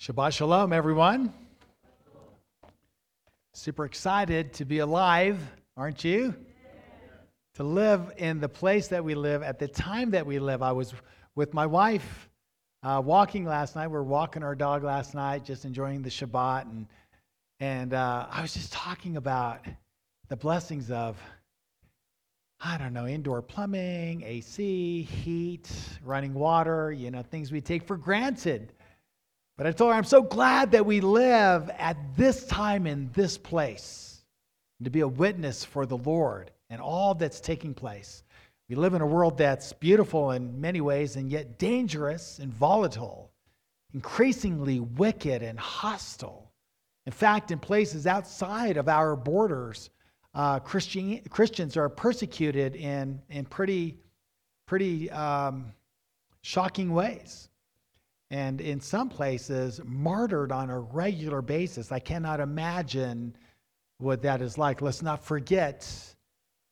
Shabbat Shalom, everyone. Super excited to be alive, aren't you? To live in the place that we live at the time that we live. I was with my wife uh, walking last night. We were walking our dog last night, just enjoying the Shabbat. And, and uh, I was just talking about the blessings of, I don't know, indoor plumbing, AC, heat, running water, you know, things we take for granted. But I told her, I'm so glad that we live at this time in this place to be a witness for the Lord and all that's taking place. We live in a world that's beautiful in many ways and yet dangerous and volatile, increasingly wicked and hostile. In fact, in places outside of our borders, uh, Christian, Christians are persecuted in, in pretty, pretty um, shocking ways and in some places martyred on a regular basis. I cannot imagine what that is like. Let's not forget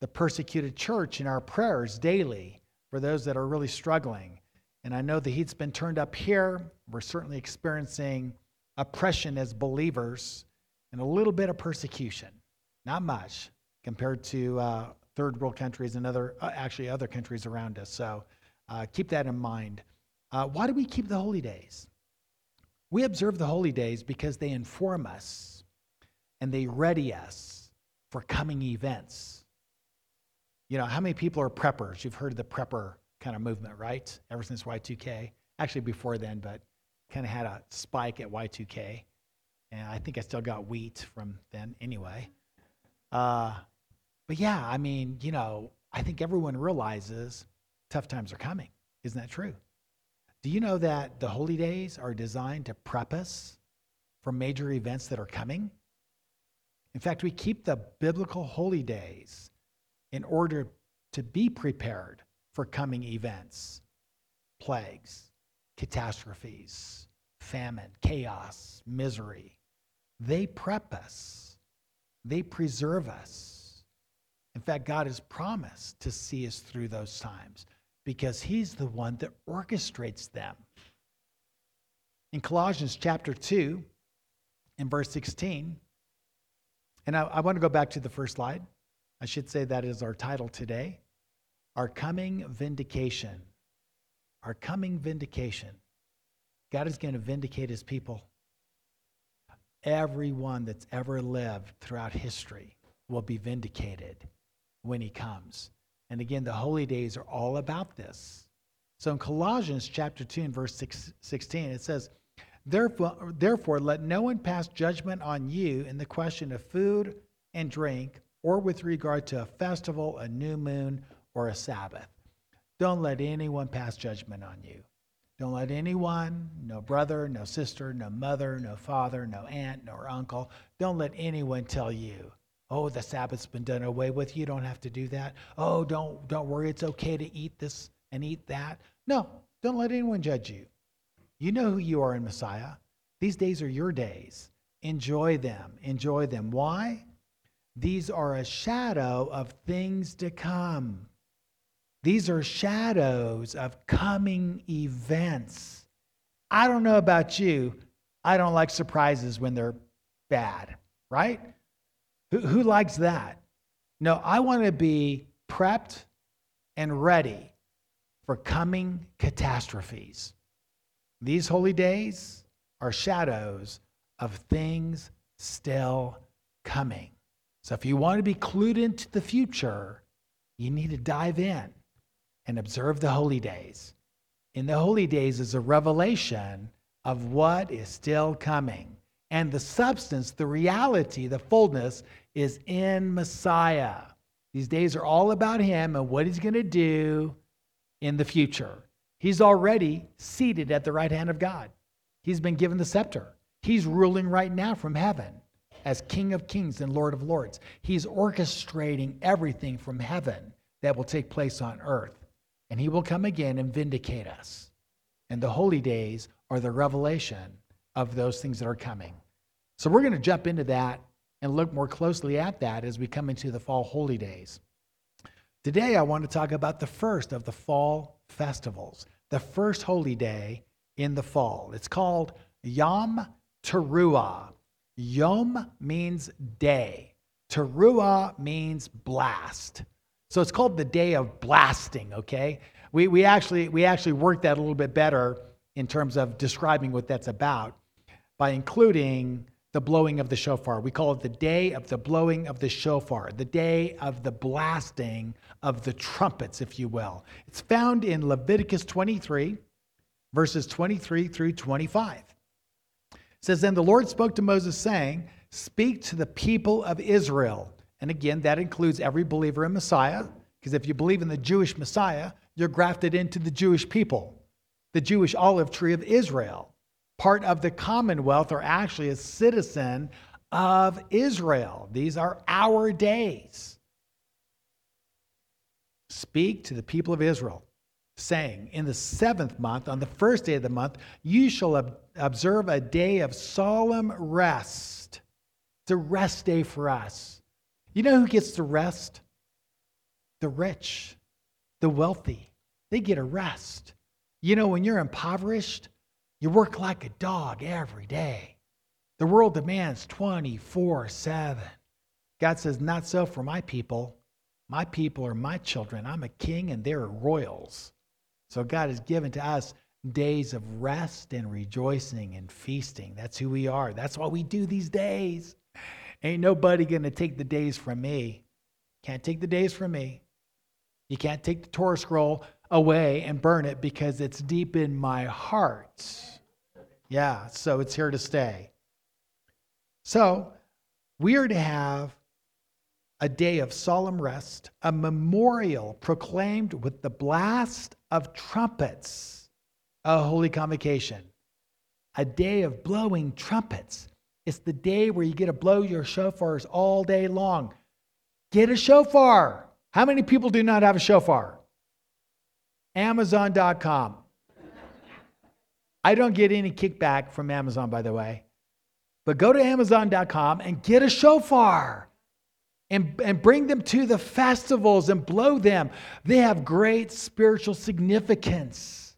the persecuted church in our prayers daily for those that are really struggling. And I know the heat's been turned up here. We're certainly experiencing oppression as believers and a little bit of persecution. Not much compared to uh, third world countries and other, uh, actually other countries around us. So uh, keep that in mind. Uh, why do we keep the holy days? We observe the holy days because they inform us and they ready us for coming events. You know, how many people are preppers? You've heard of the prepper kind of movement, right? Ever since Y2K. Actually, before then, but kind of had a spike at Y2K. And I think I still got wheat from then anyway. Uh, but yeah, I mean, you know, I think everyone realizes tough times are coming. Isn't that true? Do you know that the holy days are designed to prep us for major events that are coming? In fact, we keep the biblical holy days in order to be prepared for coming events, plagues, catastrophes, famine, chaos, misery. They prep us, they preserve us. In fact, God has promised to see us through those times because he's the one that orchestrates them. In Colossians chapter 2, in verse 16, and I, I, want to go back to the first slide. I should say that is our title today Our Coming Vindication. Our Coming Vindication. God is going to vindicate his people. Everyone that's ever lived throughout history will be vindicated when he comes. And again, the holy days are all about this. So in Colossians chapter 2 and verse 6, 16, it says, therefore, therefore, let no one pass judgment on you in the question of food and drink, or with regard to a festival, a new moon, or a Sabbath. Don't let anyone pass judgment on you. Don't let anyone, no brother, no sister, no mother, no father, no aunt, nor uncle, don't let anyone tell you Oh, the Sabbath's been done away with. You don't have to do that. Oh, don't don't worry. It's okay to eat this and eat that. No, don't let anyone judge you. You know who you are in Messiah. These days are your days. Enjoy them. Enjoy them. Why? These are a shadow of things to come. These are shadows of coming events. I don't know about you. I don't like surprises when they're bad, right? Who, who likes that? No, I want to be prepped and ready for coming catastrophes. These holy days are shadows of things still coming. So if you want to be clued into the future, you need to dive in and observe the holy days. In the holy days is a revelation of what is still coming. And the substance, the reality, the fullness is in Messiah. These days are all about him and what he's going to do in the future. He's already seated at the right hand of God. He's been given the scepter. He's ruling right now from heaven as King of Kings and Lord of Lords. He's orchestrating everything from heaven that will take place on earth. And he will come again and vindicate us. And the holy days are the revelation of those things that are coming. So we're going to jump into that and look more closely at that as we come into the fall holy days. Today, I want to talk about the first of the fall festivals, the first holy day in the fall. It's called Yom Teruah. Yom means day. Teruah means blast. So it's called the day of blasting, okay? We, we, actually, we actually worked that a little bit better in terms of describing what that's about by including the blowing of the shofar. We call it the day of the blowing of the shofar, the day of the blasting of the trumpets, if you will. It's found in Leviticus 23, verses 23 through 25. It says, Then the Lord spoke to Moses, saying, Speak to the people of Israel. And again, that includes every believer in Messiah, because if you believe in the Jewish Messiah, you're grafted into the Jewish people, the Jewish olive tree of Israel, part of the commonwealth, or actually a citizen of Israel. These are our days. Speak to the people of Israel, saying, In the seventh month, on the first day of the month, you shall ob- observe a day of solemn rest. It's a rest day for us. You know who gets the rest? The rich, the wealthy. They get a rest. You know, when you're impoverished, you work like a dog every day. The world demands 24 7. God says, Not so for my people. My people are my children. I'm a king and they're royals. So God has given to us days of rest and rejoicing and feasting. That's who we are. That's what we do these days. Ain't nobody going to take the days from me. Can't take the days from me. You can't take the Torah scroll away and burn it because it's deep in my heart. Yeah, so it's here to stay. So we are to have a day of solemn rest, a memorial proclaimed with the blast of trumpets, a holy convocation, a day of blowing trumpets. It's the day where you get to blow your shofars all day long. Get a shofar. How many people do not have a shofar? Amazon.com. I don't get any kickback from Amazon, by the way. But go to Amazon.com and get a shofar and, and bring them to the festivals and blow them. They have great spiritual significance.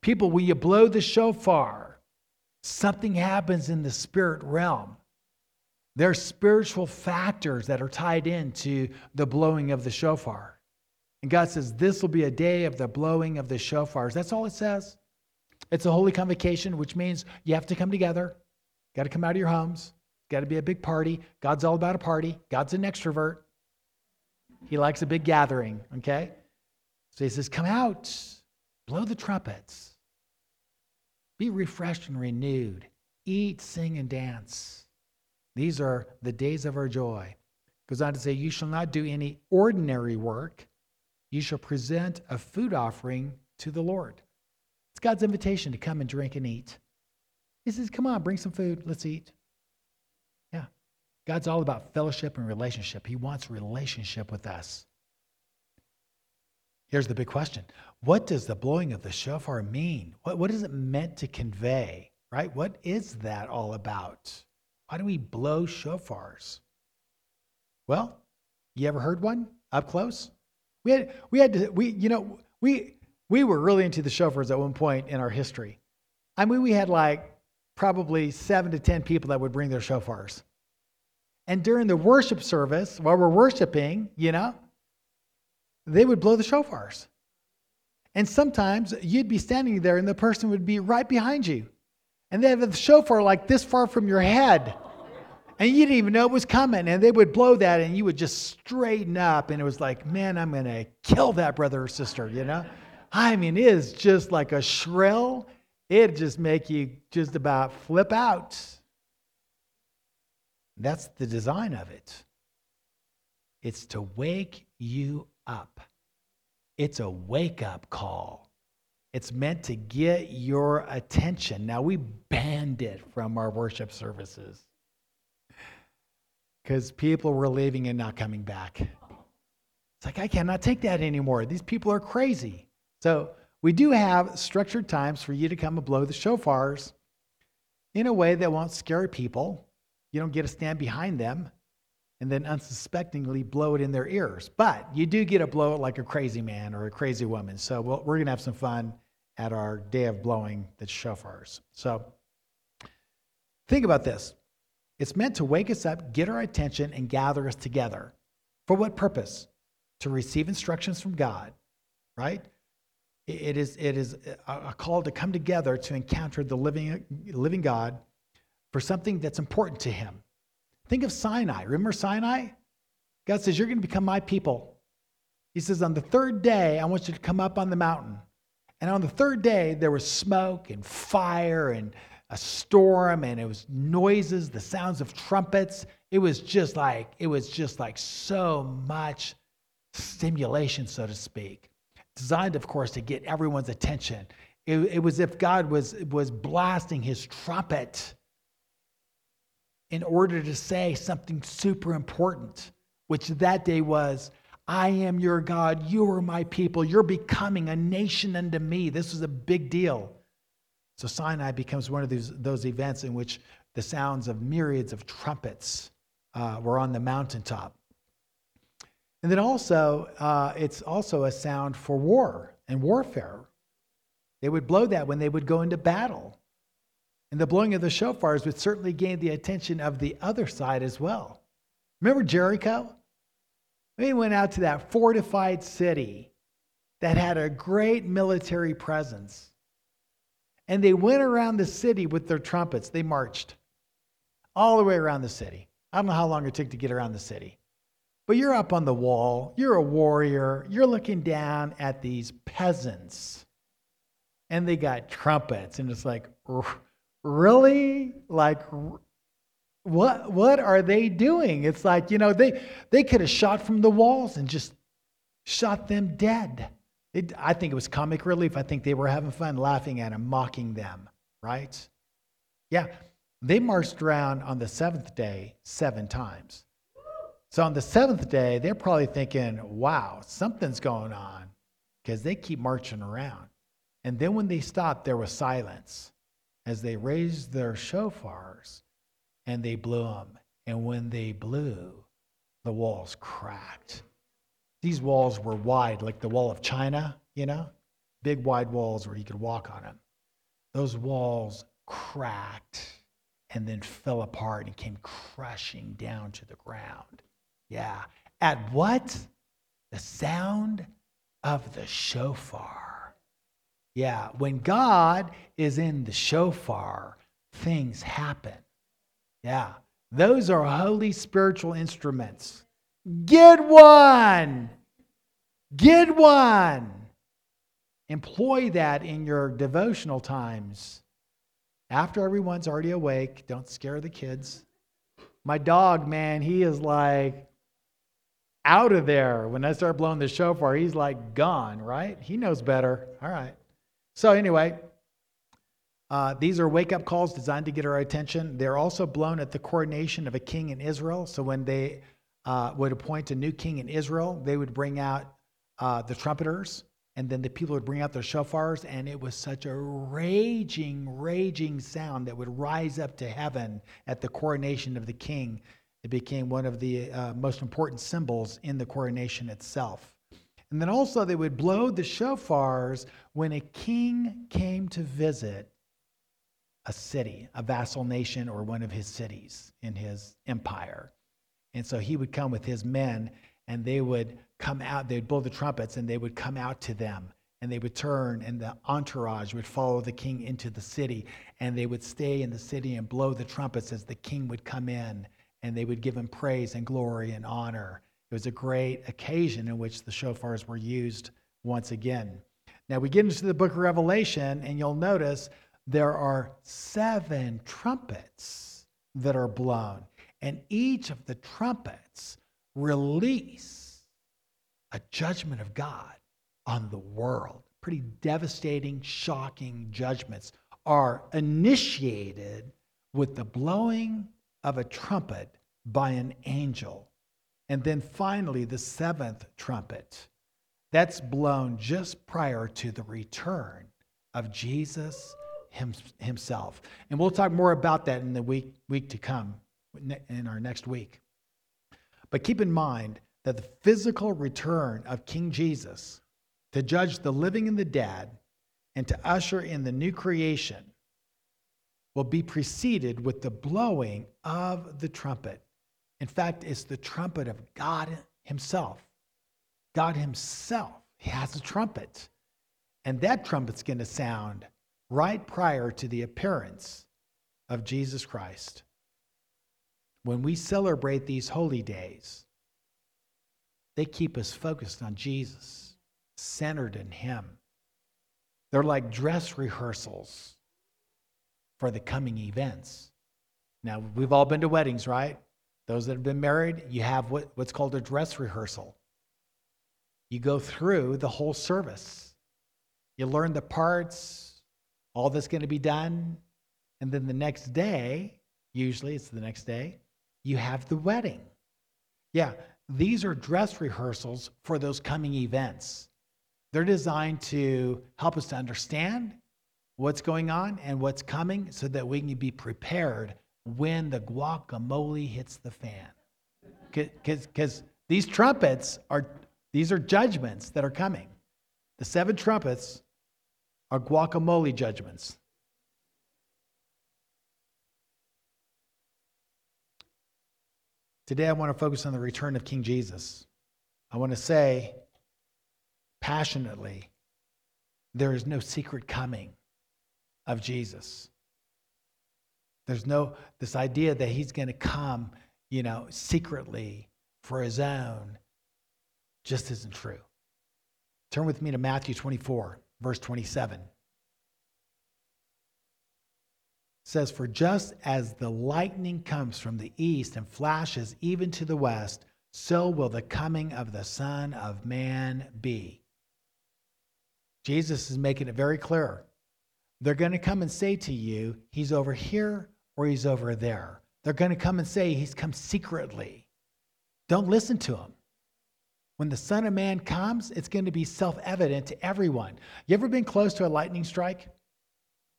People, when you blow the shofar, something happens in the spirit realm. There are spiritual factors that are tied into the blowing of the shofar. And God says, This will be a day of the blowing of the shofars. That's all it says. It's a holy convocation, which means you have to come together, got to come out of your homes, got to be a big party. God's all about a party. God's an extrovert. He likes a big gathering, okay? So he says, Come out, blow the trumpets, be refreshed and renewed, eat, sing, and dance. These are the days of our joy. Goes on to say, You shall not do any ordinary work, you shall present a food offering to the Lord. It's God's invitation to come and drink and eat. He says, Come on, bring some food, let's eat. Yeah. God's all about fellowship and relationship. He wants relationship with us. Here's the big question What does the blowing of the shofar mean? What, what is it meant to convey? Right? What is that all about? Why do we blow shofars? Well, you ever heard one up close? We had, we had to, we, you know, we, we were really into the shofars at one point in our history. I mean, we had like probably seven to 10 people that would bring their shofars. And during the worship service, while we're worshiping, you know, they would blow the shofars. And sometimes you'd be standing there and the person would be right behind you. And they have the shofar like this far from your head. And you didn't even know it was coming. And they would blow that and you would just straighten up. And it was like, man, I'm going to kill that brother or sister, you know? I mean, it is just like a shrill. It just make you just about flip out. That's the design of it. It's to wake you up. It's a wake up call. It's meant to get your attention. Now, we banned it from our worship services because people were leaving and not coming back. It's like, I cannot take that anymore. These people are crazy. So, we do have structured times for you to come and blow the shofars in a way that won't scare people you don't get to stand behind them and then unsuspectingly blow it in their ears. But you do get to blow it like a crazy man or a crazy woman. So we we are going to have some fun at our day of blowing the shofars. So Think about this. It's meant to wake us up, get our attention, and gather us together. For what purpose? To receive instructions from God, right? It is, it is a call to come together to encounter the living, living God for something that's important to Him. Think of Sinai. Remember Sinai? God says, You're going to become my people. He says, On the third day, I want you to come up on the mountain. And on the third day, there was smoke and fire and a storm, and it was noises, the sounds of trumpets. It was just like, it was just like so much stimulation, so to speak designed, of course, to get everyone's attention. It, it was if God was, was blasting his trumpet in order to say something super important, which that day was, I am your God, you are my people, you're becoming a nation unto me. This was a big deal. So Sinai becomes one of those, those events in which the sounds of myriads of trumpets uh, were on the mountaintop. And then also, uh, it's also a sound for war and warfare. They would blow that when they would go into battle. And the blowing of the shofars would certainly gain the attention of the other side as well. Remember Jericho? We went out to that fortified city that had a great military presence. And they went around the city with their trumpets. They marched all the way around the city. I don't know how long it took to get around the city. But you're up on the wall, you're a warrior, you're looking down at these peasants, and they got trumpets, and it's like, really? Like, what, what are they doing? It's like, you know, they, they could have shot from the walls and just shot them dead. It, I think it was comic relief. I think they were having fun laughing at them, mocking them, right? Yeah, they marched around on the seventh day seven times. So on the seventh day, they're probably thinking, wow, something's going on because they keep marching around. And then when they stopped, there was silence as they raised their shofars and they blew them. And when they blew, the walls cracked. These walls were wide, like the wall of China, you know, big wide walls where you could walk on them. Those walls cracked and then fell apart and came crashing down to the ground. Yeah. At what? The sound of the shofar. Yeah. When God is in the shofar, things happen. Yeah. Those are holy spiritual instruments. Get one. Get one. Employ that in your devotional times. After everyone's already awake, don't scare the kids. My dog, man, he is like, out of there. When I start blowing the shofar, he's like gone, right? He knows better. All right. So, anyway, uh, these are wake up calls designed to get our attention. They're also blown at the coronation of a king in Israel. So, when they uh, would appoint a new king in Israel, they would bring out uh, the trumpeters, and then the people would bring out their shofars, and it was such a raging, raging sound that would rise up to heaven at the coronation of the king it became one of the uh, most important symbols in the coronation itself. And then also, they would blow the shofars when a king came to visit a city, a vassal nation, or one of his cities in his empire. And so he would come with his men, and they would come out, they'd blow the trumpets, and they would come out to them. And they would turn, and the entourage would follow the king into the city. And they would stay in the city and blow the trumpets as the king would come in and they would give him praise and glory and honor. It was a great occasion in which the shofars were used once again. Now we get into the book of Revelation, and you'll notice there are seven trumpets that are blown, and each of the trumpets release a judgment of God on the world. Pretty devastating, shocking judgments are initiated with the blowing of a trumpet by an angel. And then finally, the seventh trumpet. That's blown just prior to the return of Jesus himself. And we'll talk more about that in the week, week to come, in our next week. But keep in mind that the physical return of King Jesus to judge the living and the dead and to usher in the new creation will be preceded with the blowing of the trumpet. In fact, it's the trumpet of God Himself. God Himself, He has a trumpet. And that trumpet's going to sound right prior to the appearance of Jesus Christ. When we celebrate these holy days, they keep us focused on Jesus, centered in Him. They're like dress rehearsals for the coming events. Now, we've all been to weddings, right? Those that have been married, you have what, what's called a dress rehearsal. You go through the whole service, you learn the parts, all that's going to be done, and then the next day, usually it's the next day, you have the wedding. Yeah, these are dress rehearsals for those coming events. They're designed to help us to understand what's going on and what's coming so that we can be prepared when the guacamole hits the fan. Because these trumpets are, these are judgments that are coming. The seven trumpets are guacamole judgments. Today, I want to focus on the return of King Jesus. I want to say passionately there is no secret coming of Jesus. There's no, this idea that he's going to come, you know, secretly for his own just isn't true. Turn with me to Matthew 24, verse 27. It says, For just as the lightning comes from the east and flashes even to the west, so will the coming of the Son of Man be. Jesus is making it very clear. They're going to come and say to you, He's over here or he's over there. They're going to come and say he's come secretly. Don't listen to him. When the Son of Man comes, it's going to be self evident to everyone. You ever been close to a lightning strike?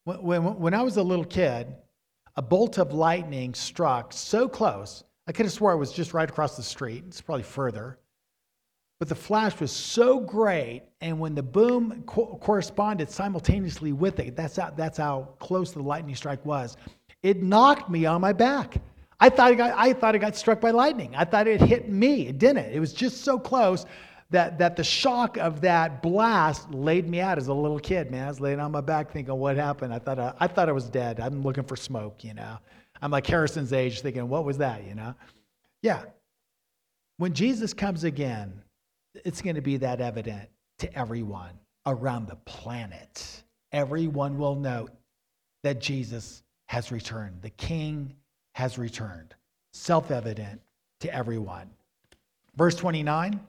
When, when, when I was a little kid, a bolt of lightning struck so close, I could have swore it was just right across the street. It's probably further. But the flash was so great, and when the boom co- corresponded simultaneously with it, that's how, that's how close the lightning strike was. It knocked me on my back. I thought, it got, I thought it got struck by lightning. I thought it hit me. It didn't. It was just so close that, that the shock of that blast laid me out as a little kid, man. I was laying on my back thinking, what happened? I thought I, I thought I was dead. I'm looking for smoke, you know. I'm like Harrison's age thinking, what was that, you know? Yeah. When Jesus comes again, it's going to be that evident to everyone around the planet. Everyone will know that Jesus has returned. The king has returned. Self evident to everyone. Verse 29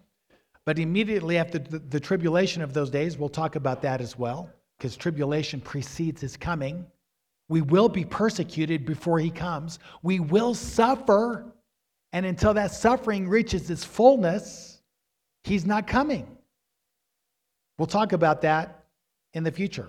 But immediately after the, the, tribulation of those days, we'll talk about that as well, because tribulation precedes his coming. We will be persecuted before he comes. We will suffer. And until that suffering reaches its fullness, he's not coming. We'll talk about that in the future.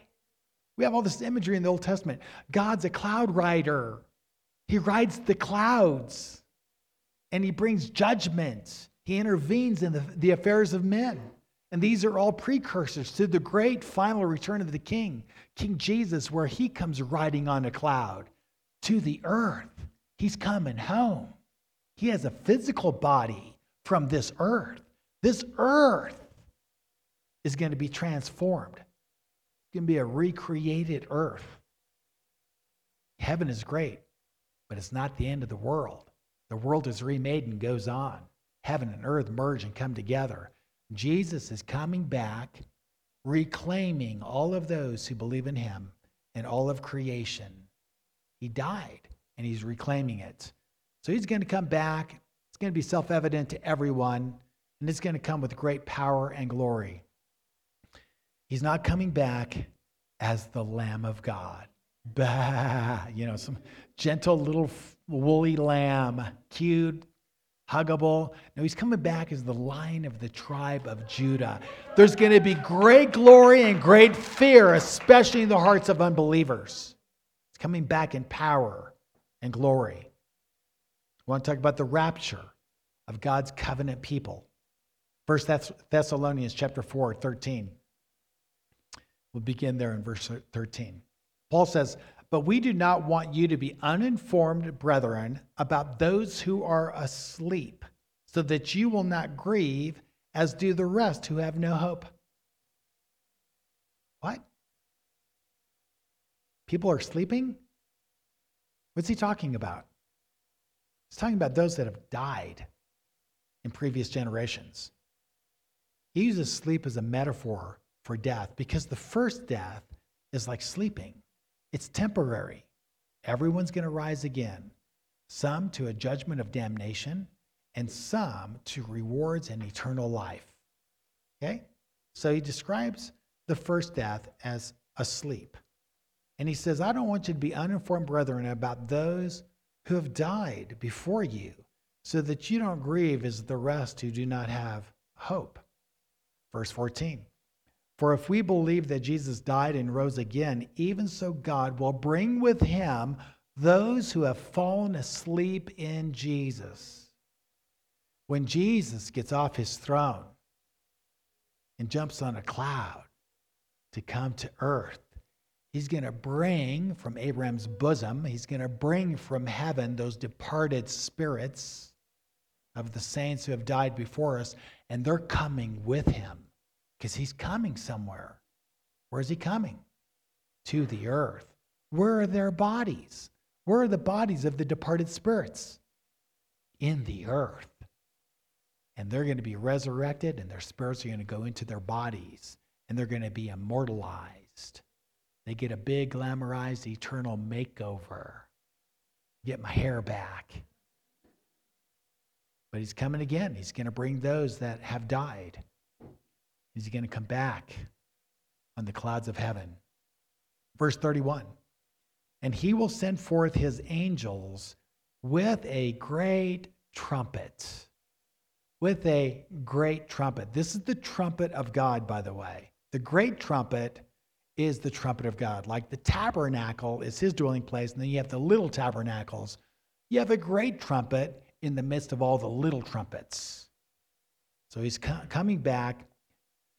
We have all this imagery in the Old Testament. God's a cloud rider, He rides the clouds and He brings judgment. He intervenes in the, the affairs of men. And these are all precursors to the great final return of the King, King Jesus, where He comes riding on a cloud to the earth. He's coming home. He has a physical body from this earth. This earth is going to be transformed going to be a recreated earth. Heaven is great, but it's not the end of the world. The world is remade and goes on. Heaven and earth merge and come together. Jesus is coming back, reclaiming all of those who believe in him and all of creation. He died and he's reclaiming it. So he's going to come back. It's going to be self evident to everyone, and it's going to come with great power and glory. He's not coming back as the Lamb of God. bah, you know, some gentle little woolly lamb, cute, huggable. No, he's coming back as the lion of the tribe of Judah. There's going to be great glory and great fear, especially in the hearts of unbelievers. He's coming back in power and glory. I want to talk about the rapture of God's covenant people. First Thessalonians chapter 4, 13. We'll begin there in verse 13. Paul says, But we do not want you to be uninformed, brethren, about those who are asleep, so that you will not grieve as do the rest who have no hope. What? People are sleeping? What's he talking about? He's talking about those that have died in previous generations. He uses sleep as a metaphor for death because the first death is like sleeping, it's temporary. Everyone's going to rise again, some to a judgment of damnation, and some to rewards and eternal life. Okay? So he describes the first death as asleep. And he says, I don't want you to be uninformed, brethren, about those who have died before you, so that you don't grieve as the rest who do not have hope. Verse 14 For if we believe that Jesus died and rose again, even so God will bring with him those who have fallen asleep in Jesus. When Jesus gets off his throne and jumps on a cloud to come to earth, he's going to bring from Abraham's bosom, he's going to bring from heaven those departed spirits of the saints who have died before us, and they're coming with him because he's coming somewhere. Where's he coming? To the earth. Where are their bodies? Where are the bodies of the departed spirits? In the earth. And they're going to be resurrected, and their spirits are going to go into their bodies, and they're going to be immortalized. They get a big, glamorized, eternal makeover. Get my hair back. But he's coming again. He's going to bring those that have died. He's going to come back on the clouds of heaven. Verse 31 And he will send forth his angels with a great trumpet. With a great trumpet. This is the trumpet of God, by the way. The great trumpet is the trumpet of God. Like the tabernacle is his dwelling place, and then you have the little tabernacles. You have a great trumpet in the midst of all the little trumpets. So he's co- coming back.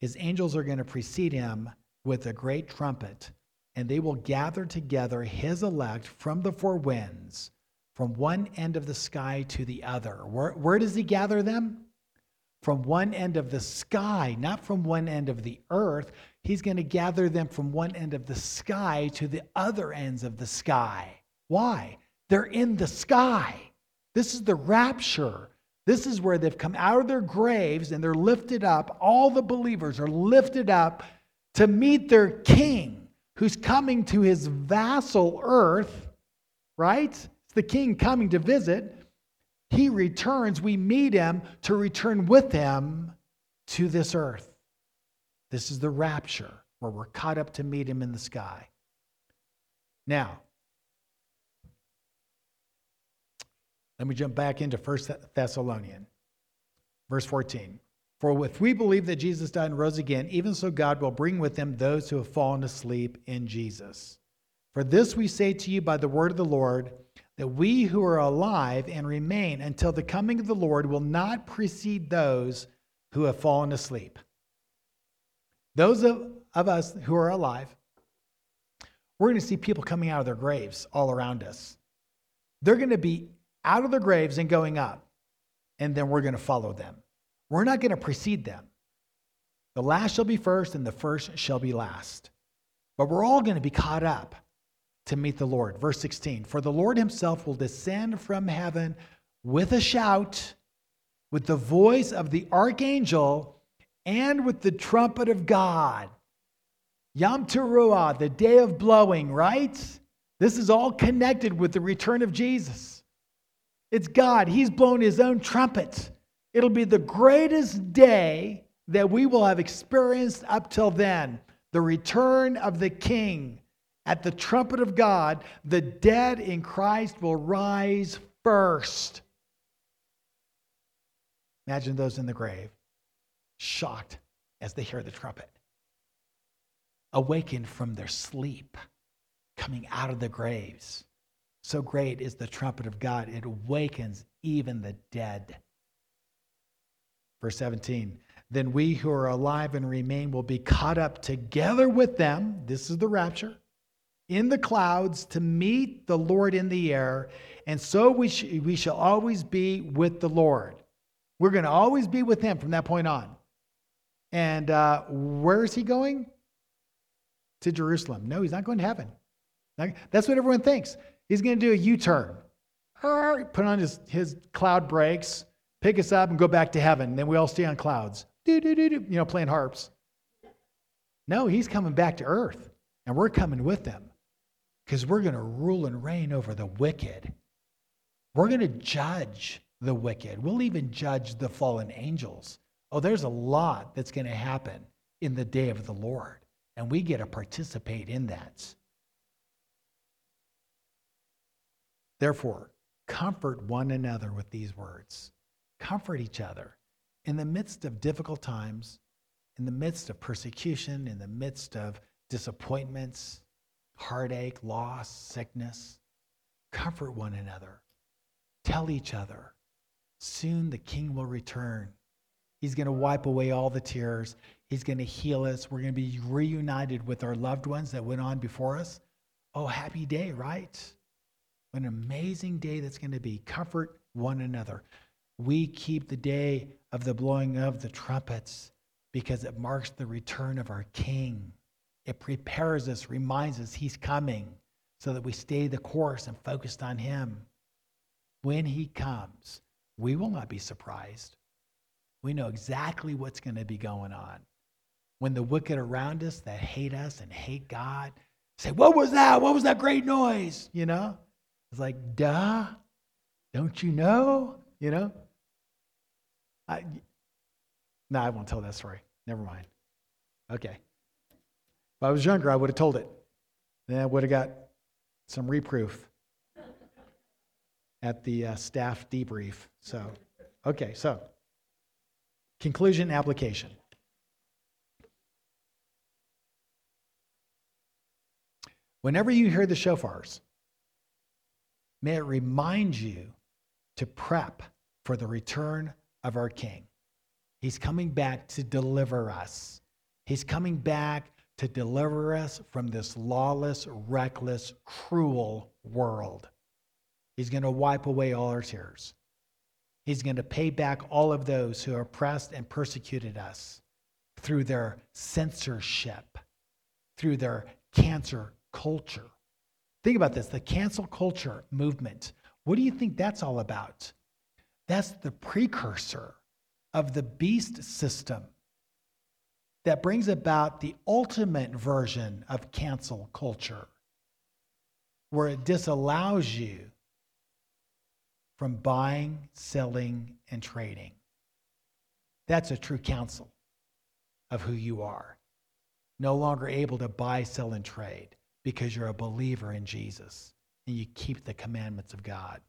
His angels are going to precede him with a great trumpet, and they will gather together his elect from the four winds, from one end of the sky to the other. Where, where does he gather them? From one end of the sky, not from one end of the earth. He's going to gather them from one end of the sky to the other ends of the sky. Why? They're in the sky. This is the rapture. This is where they've come out of their graves and they're lifted up. All the believers are lifted up to meet their king who's coming to his vassal earth, right? It's the king coming to visit. He returns, we meet him to return with him to this earth. This is the rapture where we're caught up to meet him in the sky. Now, let me jump back into First Thessalonian, verse 14. For if we believe that Jesus died and rose again, even so God will bring with him those who have fallen asleep in Jesus. For this we say to you by the word of the Lord, that we who are alive and remain until the coming of the Lord will not precede those who have fallen asleep. Those of, of us who are alive, we're going to see people coming out of their graves all around us. They're going to be out of their graves and going up, and then we're going to follow them. We're not going to precede them. The last shall be first, and the first shall be last. But we're all going to be caught up to meet the Lord. Verse 16 For the Lord himself will descend from heaven with a shout, with the voice of the archangel, and with the trumpet of God. Yom Teruah, the day of blowing, right? This is all connected with the return of Jesus. It's God. He's blown his own trumpet. It'll be the greatest day that we will have experienced up till then the return of the King At the trumpet of God, the dead in Christ will rise first. Imagine those in the grave, shocked as they hear the trumpet, awakened from their sleep, coming out of the graves. So great is the trumpet of God, it awakens even the dead. Verse 17 Then we who are alive and remain will be caught up together with them. This is the rapture in the clouds to meet the Lord in the air, and so we, sh- we shall always be with the Lord. We're going to always be with Him from that point on. And uh, where is He going? To Jerusalem. No, He's not going to heaven. That's what everyone thinks. He's going to do a U turn, put on his, his cloud brakes, pick us up, and go back to heaven. Then we all stay on clouds, you know, playing harps. No, He's coming back to earth, and we're coming with Him because we're going to rule and reign over the wicked. We're going to judge the wicked. We'll even judge the fallen angels. Oh, there's a lot that's going to happen in the day of the Lord, and we get to participate in that. Therefore, comfort one another with these words. Comfort each other in the midst of difficult times, in the midst of persecution, in the midst of disappointments, heartache, loss, sickness. Comfort one another. Tell each other. Soon the King will return. He's going to wipe away all the tears. He's going to heal us. We're going to be reunited with our loved ones that went on before us. Oh, happy day, right? An amazing day that's going to be. Comfort one another. We keep the day of the blowing of the trumpets because it marks the return of our King. It prepares us, reminds us He's coming so that we stay the course and focused on Him. When He comes, we will not be surprised. We know exactly what's going to be going on. When the wicked around us that hate us and hate God say, What was that? What was that great noise? You know? It's like, duh, don't you know? You know? I, no, I won't tell that story. Never mind. Okay. If I was younger, I would have told it. Then I would have got some reproof at the uh, staff debrief. So, okay, so conclusion application. Whenever you hear the shofars, may it remind you to prep for the return of our King. He's coming back to deliver us. He's coming back to deliver us from this lawless, reckless, cruel world. He's going to wipe away all our tears. He's going to pay back all of those who oppressed and persecuted us through their censorship, through their cancer culture. Think about this the cancel culture movement. What do you think that's all about? That's the precursor of the beast system that brings about the ultimate version of cancel culture, where it disallows you from buying, selling, and trading. That's a true counsel of who you are. No longer able to buy, sell, and trade because you're a believer in Jesus and you keep the commandments of God.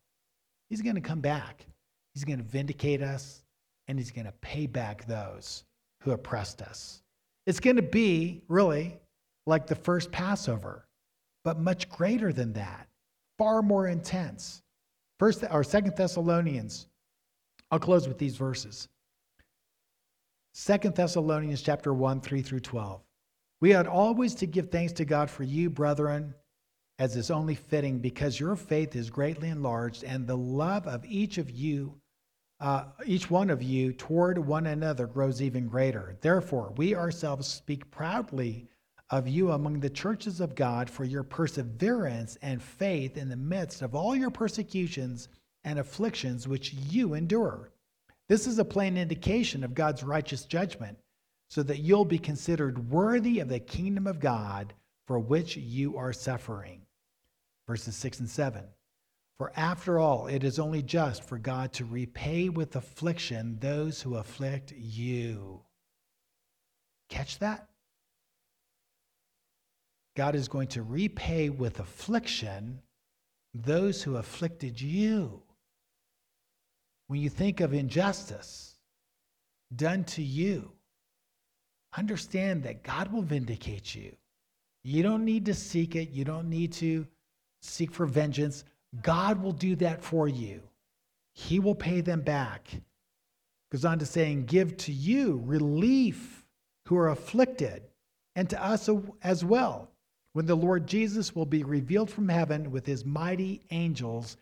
He's going to come back. He's going to vindicate us and he's going to pay back those who oppressed us. It's going to be really like the first Passover, but much greater than that, far more intense. First or Second Thessalonians. I'll close with these verses. Second Thessalonians chapter 1, 3 through 12. We ought always to give thanks to God for you, brethren, as is only fitting, because your faith is greatly enlarged, and the love of each of you uh, each one of you toward one another grows even greater. Therefore, we ourselves speak proudly of you among the churches of God for your perseverance and faith in the midst of all your persecutions and afflictions which you endure. This is a plain indication of God's righteous judgment, so that you'll be considered worthy of the kingdom of God for which you are suffering. Verses 6 and 7. For after all, it is only just for God to repay with affliction those who afflict you. Catch that? God is going to repay with affliction those who afflicted you. When you think of injustice done to you, understand that God will vindicate you. You don't need to seek it, you don't need to seek for vengeance. God will do that for you. He will pay them back. Goes on to saying, Give to you relief who are afflicted, and to us as well, when the Lord Jesus will be revealed from heaven with his mighty angels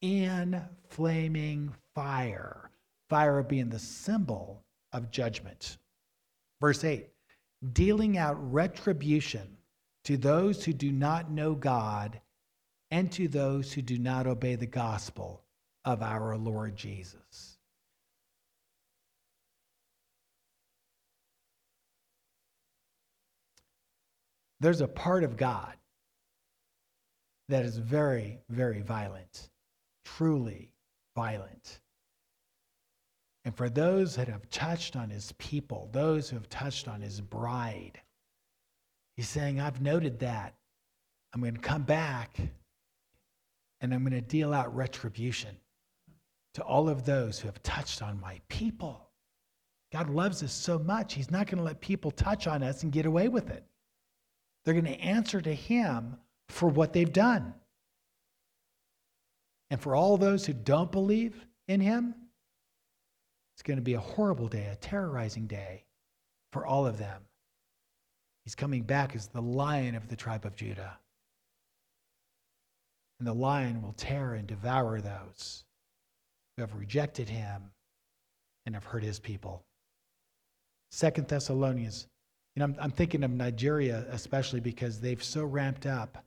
in flaming fire. Fire being the symbol of judgment. Verse 8 dealing out retribution to those who do not know God and to those who do not obey the gospel of our Lord Jesus. There's a part of God that is very, very violent, truly violent. And for those that have touched on his people, those who have touched on his bride, he's saying, I've noted that. I'm going to come back and I'm going to deal out retribution to all of those who have touched on my people. God loves us so much, He's not going to let people touch on us and get away with it. They're going to answer to Him for what they've done. And for all those who don't believe in Him, it's going to be a horrible day, a terrorizing day for all of them. He's coming back as the lion of the tribe of Judah. And the lion will tear and devour those who have rejected him and have hurt his people. Second Thessalonians, you know, I'm, I'm thinking of Nigeria especially because they've so ramped up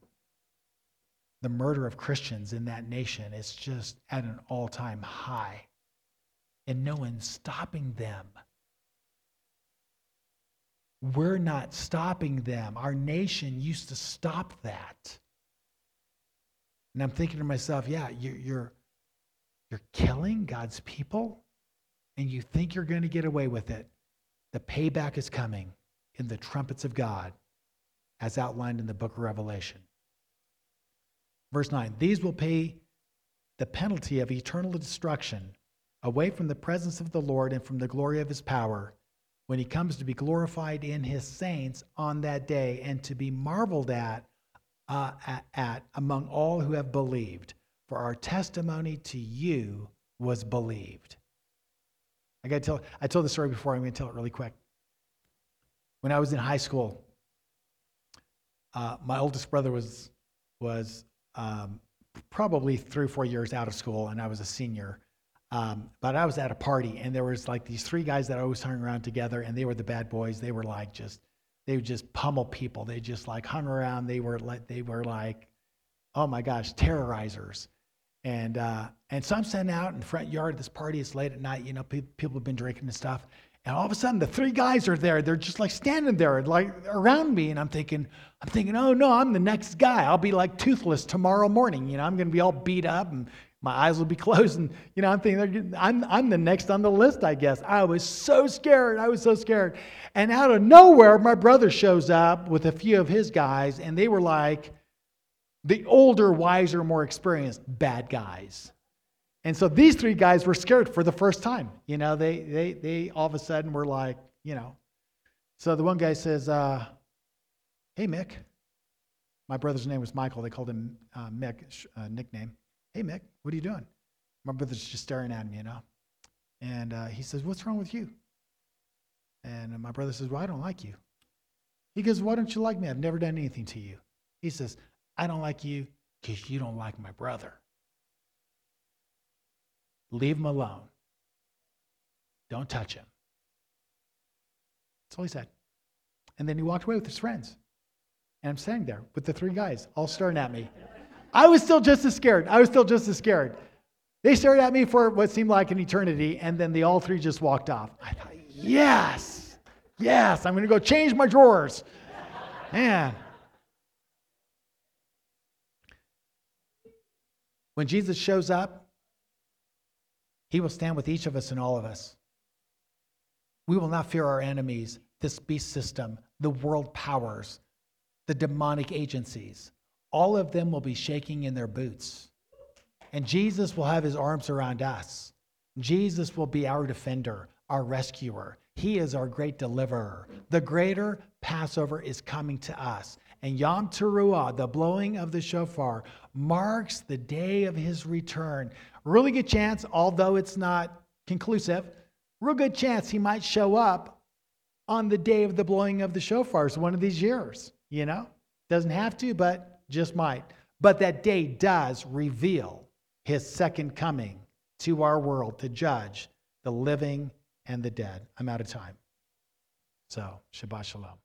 the murder of Christians in that nation. It's just at an all time high and no one's stopping them. We're not stopping them. Our nation used to stop that. And I'm thinking to myself, yeah, you're, you're, you're killing God's people, and you think you're going to get away with it. The payback is coming in the trumpets of God, as outlined in the book of Revelation. Verse 9 These will pay the penalty of eternal destruction away from the presence of the Lord and from the glory of his power when he comes to be glorified in his saints on that day and to be marveled at, uh, at, at, among all who have believed. For our testimony to you was believed. I got to tell, I told the story before, I'm going to tell it really quick. When I was in high school, uh, my oldest brother was, was um, probably three or four years out of school, and I was a senior. Um, but I was at a party and there was like these three guys that always hung around together and they were the bad boys. They were like just, they would just pummel people. They just like hung around. They were like, they were like, oh my gosh, terrorizers. And, uh, and so I'm sitting out in the front yard of this party. It's late at night, you know, pe- people have been drinking and stuff. And all of a sudden, the three guys are there. They're just like standing there, like around me. And I'm thinking, I'm thinking, oh no, I'm the next guy. I'll be like toothless tomorrow morning. You know, I'm going to be all beat up and my eyes will be closed. And, you know, I'm thinking, I'm, I'm the next on the list, I guess. I was so scared. I was so scared. And out of nowhere, my brother shows up with a few of his guys, and they were like the older, wiser, more experienced bad guys. And so these three guys were scared for the first time. You know, they, they, they all of a sudden were like, you know. So the one guy says, uh, Hey, Mick. My brother's name was Michael. They called him uh, Mick, uh, nickname. Hey, Mick, what are you doing? My brother's just staring at me, you know. And uh, he says, What's wrong with you? And my brother says, Well, I don't like you. He goes, Why don't you like me? I've never done anything to you. He says, I don't like you because you don't like my brother. Leave him alone. Don't touch him. That's all he said. And then he walked away with his friends. And I'm standing there with the three guys all staring at me. I was still just as scared. I was still just as scared. They stared at me for what seemed like an eternity, and then they all three just walked off. I thought, yes, yes, I'm going to go change my drawers. Man. When Jesus shows up, he will stand with each of us and all of us. We will not fear our enemies, this beast system, the world powers, the demonic agencies. All of them will be shaking in their boots. And Jesus will have his arms around us. Jesus will be our defender, our rescuer. He is our great deliverer. The greater Passover is coming to us. And Yom Teruah, the blowing of the shofar, marks the day of his return. Really good chance, although it's not conclusive, real good chance he might show up on the day of the blowing of the shofars one of these years. You know, doesn't have to, but just might. But that day does reveal his second coming to our world to judge the living and the dead. I'm out of time. So, Shabbat Shalom.